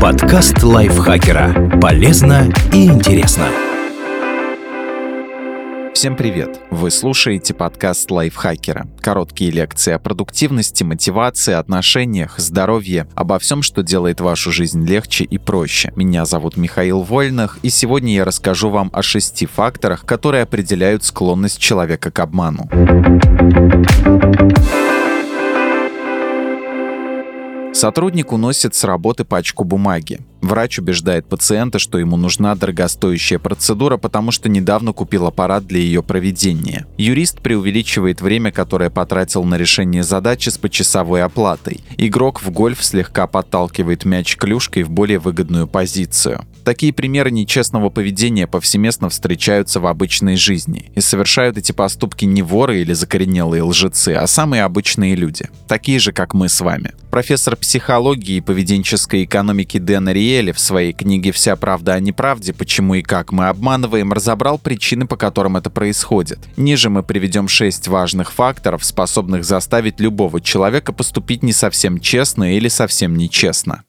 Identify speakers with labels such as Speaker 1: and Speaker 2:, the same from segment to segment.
Speaker 1: Подкаст лайфхакера. Полезно и интересно.
Speaker 2: Всем привет! Вы слушаете подкаст лайфхакера. Короткие лекции о продуктивности, мотивации, отношениях, здоровье, обо всем, что делает вашу жизнь легче и проще. Меня зовут Михаил Вольных, и сегодня я расскажу вам о шести факторах, которые определяют склонность человека к обману. Сотрудник уносит с работы пачку бумаги. Врач убеждает пациента, что ему нужна дорогостоящая процедура, потому что недавно купил аппарат для ее проведения. Юрист преувеличивает время, которое потратил на решение задачи с почасовой оплатой. Игрок в гольф слегка подталкивает мяч клюшкой в более выгодную позицию. Такие примеры нечестного поведения повсеместно встречаются в обычной жизни. И совершают эти поступки не воры или закоренелые лжецы, а самые обычные люди. Такие же, как мы с вами. Профессор психологии и поведенческой экономики Дэн Риэли в своей книге «Вся правда о неправде. Почему и как мы обманываем» разобрал причины, по которым это происходит. Ниже мы приведем шесть важных факторов, способных заставить любого человека поступить не совсем честно или совсем нечестно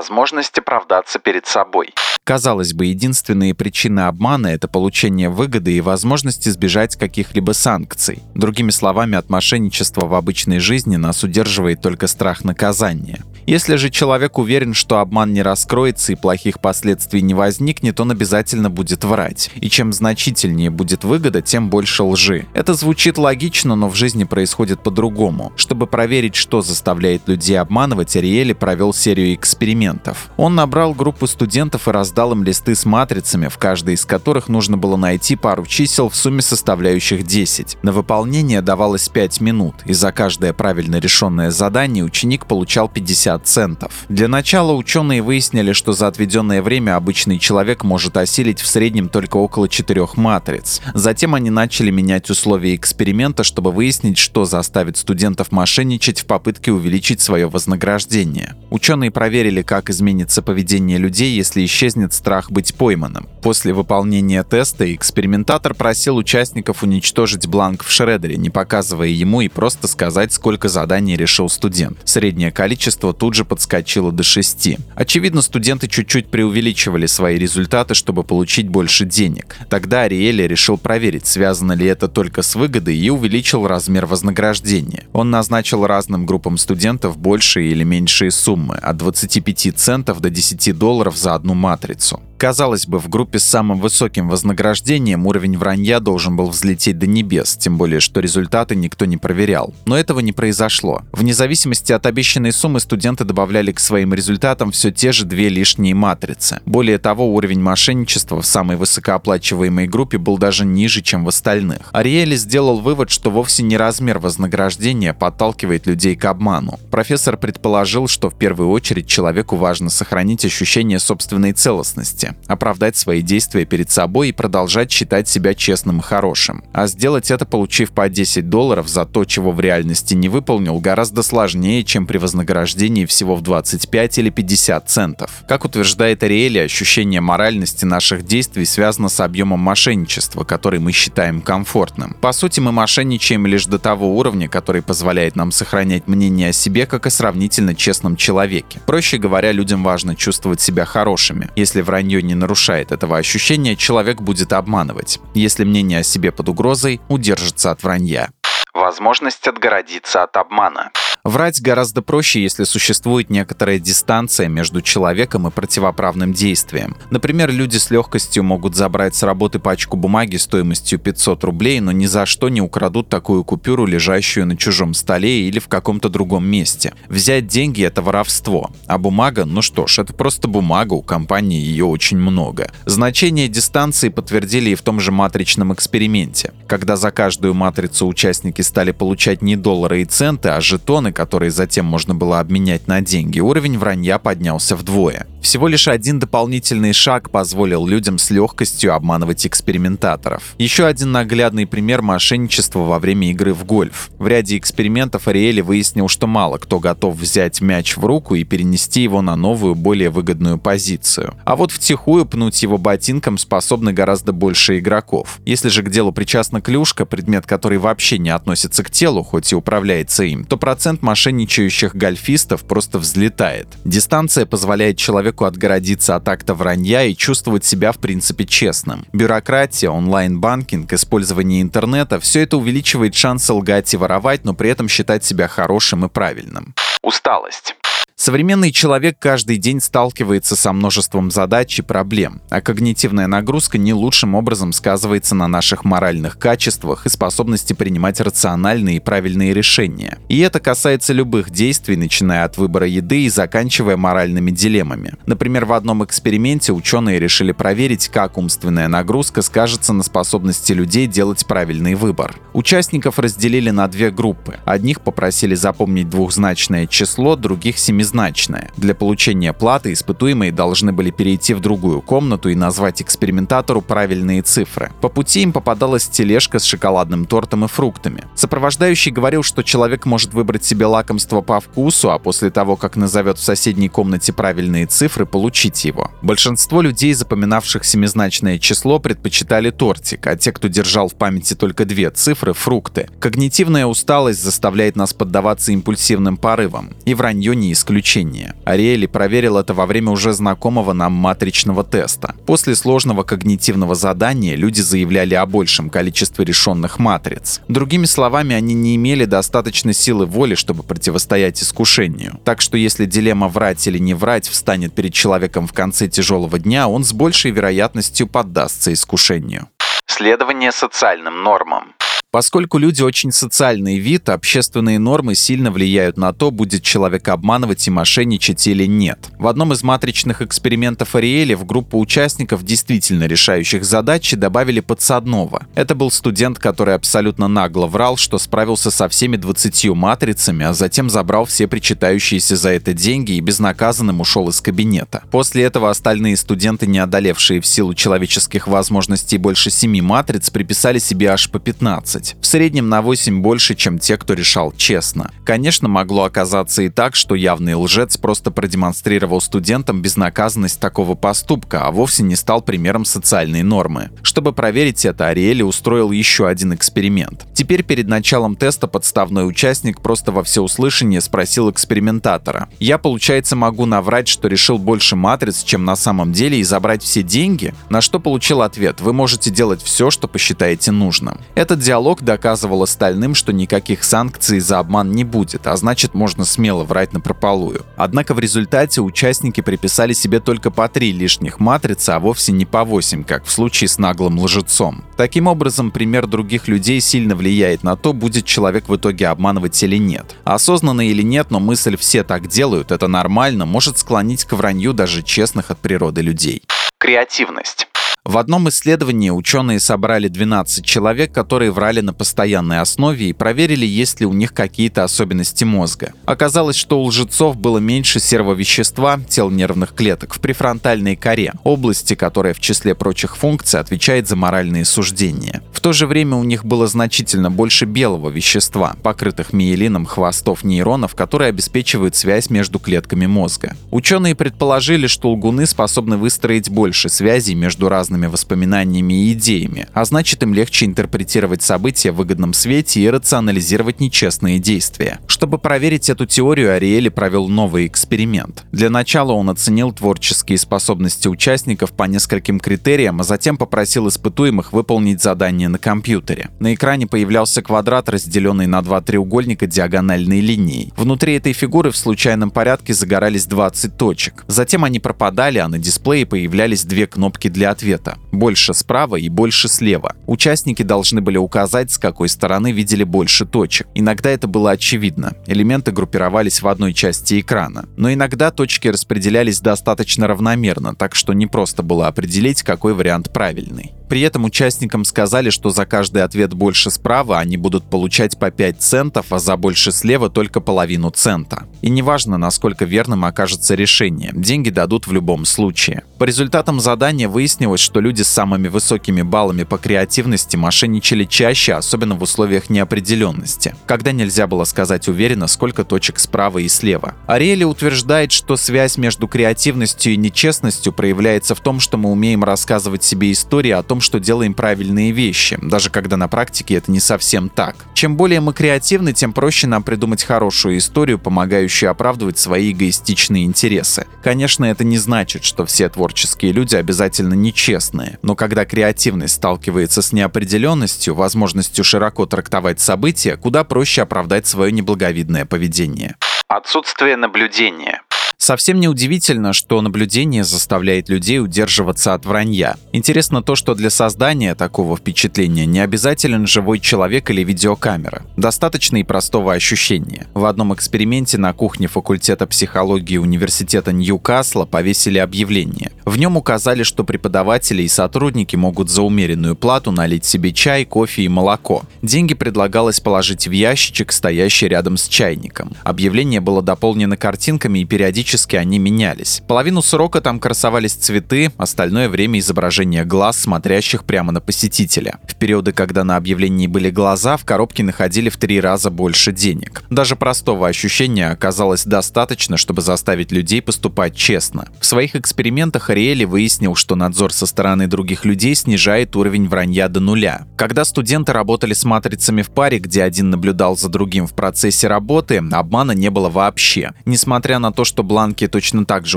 Speaker 2: возможность оправдаться перед собой. Казалось бы, единственные причины обмана – это получение выгоды и возможность избежать каких-либо санкций. Другими словами, от мошенничества в обычной жизни нас удерживает только страх наказания. Если же человек уверен, что обман не раскроется и плохих последствий не возникнет, он обязательно будет врать. И чем значительнее будет выгода, тем больше лжи. Это звучит логично, но в жизни происходит по-другому. Чтобы проверить, что заставляет людей обманывать, Ариэли провел серию экспериментов. Он набрал группу студентов и раздал им листы с матрицами, в каждой из которых нужно было найти пару чисел в сумме составляющих 10. На выполнение давалось 5 минут, и за каждое правильно решенное задание ученик получал 50 центов. Для начала ученые выяснили, что за отведенное время обычный человек может осилить в среднем только около четырех матриц. Затем они начали менять условия эксперимента, чтобы выяснить, что заставит студентов мошенничать в попытке увеличить свое вознаграждение. Ученые проверили, как изменится поведение людей, если исчезнет страх быть пойманным. После выполнения теста экспериментатор просил участников уничтожить бланк в шредере, не показывая ему и просто сказать, сколько заданий решил студент. Среднее количество тут же подскочило до 6. Очевидно, студенты чуть-чуть преувеличивали свои результаты, чтобы получить больше денег. Тогда Ариэля решил проверить, связано ли это только с выгодой и увеличил размер вознаграждения. Он назначил разным группам студентов большие или меньшие суммы, от 25 центов до 10 долларов за одну матрицу. Казалось бы, в группе с самым высоким вознаграждением уровень вранья должен был взлететь до небес, тем более, что результаты никто не проверял. Но этого не произошло. Вне зависимости от обещанной суммы студенты добавляли к своим результатам все те же две лишние матрицы. Более того, уровень мошенничества в самой высокооплачиваемой группе был даже ниже, чем в остальных. Ариэли сделал вывод, что вовсе не размер вознаграждения подталкивает людей к обману. Профессор предположил, что в первую очередь человеку важно сохранить ощущение собственной целостности оправдать свои действия перед собой и продолжать считать себя честным и хорошим. А сделать это, получив по 10 долларов за то, чего в реальности не выполнил, гораздо сложнее, чем при вознаграждении всего в 25 или 50 центов. Как утверждает Ариэли, ощущение моральности наших действий связано с объемом мошенничества, который мы считаем комфортным. По сути, мы мошенничаем лишь до того уровня, который позволяет нам сохранять мнение о себе как о сравнительно честном человеке. Проще говоря, людям важно чувствовать себя хорошими. Если вранье не нарушает этого ощущения, человек будет обманывать. Если мнение о себе под угрозой, удержится от вранья. Возможность отгородиться от обмана. Врать гораздо проще, если существует некоторая дистанция между человеком и противоправным действием. Например, люди с легкостью могут забрать с работы пачку бумаги стоимостью 500 рублей, но ни за что не украдут такую купюру, лежащую на чужом столе или в каком-то другом месте. Взять деньги — это воровство, а бумага, ну что ж, это просто бумага, у компании ее очень много. Значение дистанции подтвердили и в том же матричном эксперименте. Когда за каждую матрицу участники стали получать не доллары и центы, а жетоны, которые затем можно было обменять на деньги, уровень вранья поднялся вдвое. Всего лишь один дополнительный шаг позволил людям с легкостью обманывать экспериментаторов. Еще один наглядный пример мошенничества во время игры в гольф. В ряде экспериментов Ариэли выяснил, что мало кто готов взять мяч в руку и перенести его на новую, более выгодную позицию. А вот втихую пнуть его ботинком способны гораздо больше игроков. Если же к делу причастна клюшка, предмет, который вообще не относится к телу, хоть и управляется им, то процент мошенничающих гольфистов просто взлетает. Дистанция позволяет человеку отгородиться от акта вранья и чувствовать себя в принципе честным. Бюрократия, онлайн-банкинг, использование интернета – все это увеличивает шансы лгать и воровать, но при этом считать себя хорошим и правильным.
Speaker 3: Усталость.
Speaker 2: Современный человек каждый день сталкивается со множеством задач и проблем, а когнитивная нагрузка не лучшим образом сказывается на наших моральных качествах и способности принимать рациональные и правильные решения. И это касается любых действий, начиная от выбора еды и заканчивая моральными дилеммами. Например, в одном эксперименте ученые решили проверить, как умственная нагрузка скажется на способности людей делать правильный выбор. Участников разделили на две группы. Одних попросили запомнить двухзначное число, других семизначное двузначное. Для получения платы испытуемые должны были перейти в другую комнату и назвать экспериментатору правильные цифры. По пути им попадалась тележка с шоколадным тортом и фруктами. Сопровождающий говорил, что человек может выбрать себе лакомство по вкусу, а после того, как назовет в соседней комнате правильные цифры, получить его. Большинство людей, запоминавших семизначное число, предпочитали тортик, а те, кто держал в памяти только две цифры — фрукты. Когнитивная усталость заставляет нас поддаваться импульсивным порывам, и вранье не исключено исключение. Ариэли проверил это во время уже знакомого нам матричного теста. После сложного когнитивного задания люди заявляли о большем количестве решенных матриц. Другими словами, они не имели достаточно силы воли, чтобы противостоять искушению. Так что если дилемма врать или не врать встанет перед человеком в конце тяжелого дня, он с большей вероятностью поддастся искушению.
Speaker 3: Следование социальным нормам.
Speaker 2: Поскольку люди очень социальный вид, общественные нормы сильно влияют на то, будет человек обманывать и мошенничать или нет. В одном из матричных экспериментов Ариэли в группу участников, действительно решающих задачи, добавили подсадного. Это был студент, который абсолютно нагло врал, что справился со всеми 20 матрицами, а затем забрал все причитающиеся за это деньги и безнаказанным ушел из кабинета. После этого остальные студенты, не одолевшие в силу человеческих возможностей больше 7 матриц, приписали себе аж по 15. 15. В среднем на 8 больше, чем те, кто решал честно. Конечно, могло оказаться и так, что явный лжец просто продемонстрировал студентам безнаказанность такого поступка, а вовсе не стал примером социальной нормы. Чтобы проверить это, Ариэли устроил еще один эксперимент. Теперь перед началом теста подставной участник просто во всеуслышание спросил экспериментатора. «Я, получается, могу наврать, что решил больше матриц, чем на самом деле, и забрать все деньги?» На что получил ответ «Вы можете делать все, что посчитаете нужным». Этот диалог Диалог доказывал остальным, что никаких санкций за обман не будет, а значит можно смело врать на прополую. Однако в результате участники приписали себе только по три лишних матрицы, а вовсе не по восемь, как в случае с наглым лжецом. Таким образом, пример других людей сильно влияет на то, будет человек в итоге обманывать или нет. Осознанно или нет, но мысль «все так делают, это нормально» может склонить к вранью даже честных от природы людей.
Speaker 3: Креативность.
Speaker 2: В одном исследовании ученые собрали 12 человек, которые врали на постоянной основе и проверили, есть ли у них какие-то особенности мозга. Оказалось, что у лжецов было меньше сервовещества, тел нервных клеток, в префронтальной коре, области, которая в числе прочих функций отвечает за моральные суждения. В то же время у них было значительно больше белого вещества, покрытых миелином хвостов нейронов, которые обеспечивают связь между клетками мозга. Ученые предположили, что лгуны способны выстроить больше связей между разными разными воспоминаниями и идеями, а значит им легче интерпретировать события в выгодном свете и рационализировать нечестные действия. Чтобы проверить эту теорию, Ариэли провел новый эксперимент. Для начала он оценил творческие способности участников по нескольким критериям, а затем попросил испытуемых выполнить задание на компьютере. На экране появлялся квадрат, разделенный на два треугольника диагональной линией. Внутри этой фигуры в случайном порядке загорались 20 точек. Затем они пропадали, а на дисплее появлялись две кнопки для ответа цвета. Больше справа и больше слева. Участники должны были указать, с какой стороны видели больше точек. Иногда это было очевидно. Элементы группировались в одной части экрана. Но иногда точки распределялись достаточно равномерно, так что не просто было определить, какой вариант правильный. При этом участникам сказали, что за каждый ответ больше справа они будут получать по 5 центов, а за больше слева только половину цента. И неважно, насколько верным окажется решение, деньги дадут в любом случае. По результатам задания выяснилось, что люди с самыми высокими баллами по креативности мошенничали чаще, особенно в условиях неопределенности, когда нельзя было сказать уверенно, сколько точек справа и слева. Ариэли утверждает, что связь между креативностью и нечестностью проявляется в том, что мы умеем рассказывать себе истории о том, что делаем правильные вещи, даже когда на практике это не совсем так. Чем более мы креативны, тем проще нам придумать хорошую историю, помогающую оправдывать свои эгоистичные интересы. Конечно, это не значит, что все творческие люди обязательно нечестные, но когда креативность сталкивается с неопределенностью, возможностью широко трактовать события, куда проще оправдать свое неблаговидное поведение.
Speaker 3: Отсутствие наблюдения.
Speaker 2: Совсем неудивительно, что наблюдение заставляет людей удерживаться от вранья. Интересно то, что для создания такого впечатления не обязателен живой человек или видеокамера. Достаточно и простого ощущения. В одном эксперименте на кухне факультета психологии университета Ньюкасла повесили объявление. В нем указали, что преподаватели и сотрудники могут за умеренную плату налить себе чай, кофе и молоко. Деньги предлагалось положить в ящичек, стоящий рядом с чайником. Объявление было дополнено картинками и периодически периодически они менялись. Половину срока там красовались цветы, остальное время изображение глаз, смотрящих прямо на посетителя. В периоды, когда на объявлении были глаза, в коробке находили в три раза больше денег. Даже простого ощущения оказалось достаточно, чтобы заставить людей поступать честно. В своих экспериментах Ариэли выяснил, что надзор со стороны других людей снижает уровень вранья до нуля. Когда студенты работали с матрицами в паре, где один наблюдал за другим в процессе работы, обмана не было вообще. Несмотря на то, что бланки точно так же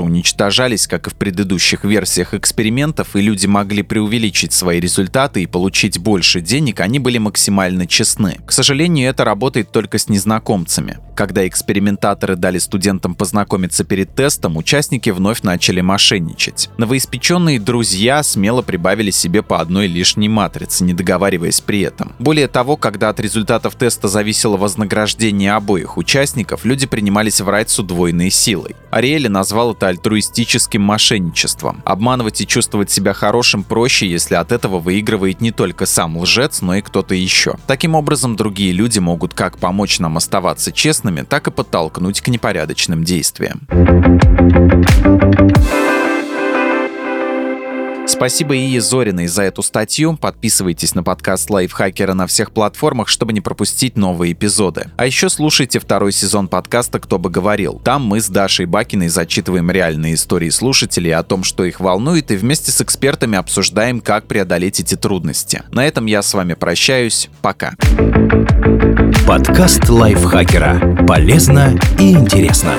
Speaker 2: уничтожались, как и в предыдущих версиях экспериментов, и люди могли преувеличить свои результаты и получить больше денег, они были максимально честны. К сожалению, это работает только с незнакомцами. Когда экспериментаторы дали студентам познакомиться перед тестом, участники вновь начали мошенничать. Новоиспеченные друзья смело прибавили себе по одной лишней матрице, не договариваясь при этом. Более того, когда от результатов теста зависело вознаграждение обоих участников, люди принимались врать с удвоенной силой. Ариэли назвал это альтруистическим мошенничеством. Обманывать и чувствовать себя хорошим проще, если от этого выигрывает не только сам лжец, но и кто-то еще. Таким образом, другие люди могут как помочь нам оставаться честными, так и подтолкнуть к непорядочным действиям. Спасибо Ие Зориной за эту статью. Подписывайтесь на подкаст Лайфхакера на всех платформах, чтобы не пропустить новые эпизоды. А еще слушайте второй сезон подкаста «Кто бы говорил». Там мы с Дашей Бакиной зачитываем реальные истории слушателей о том, что их волнует, и вместе с экспертами обсуждаем, как преодолеть эти трудности. На этом я с вами прощаюсь. Пока.
Speaker 1: Подкаст Лайфхакера. Полезно и интересно.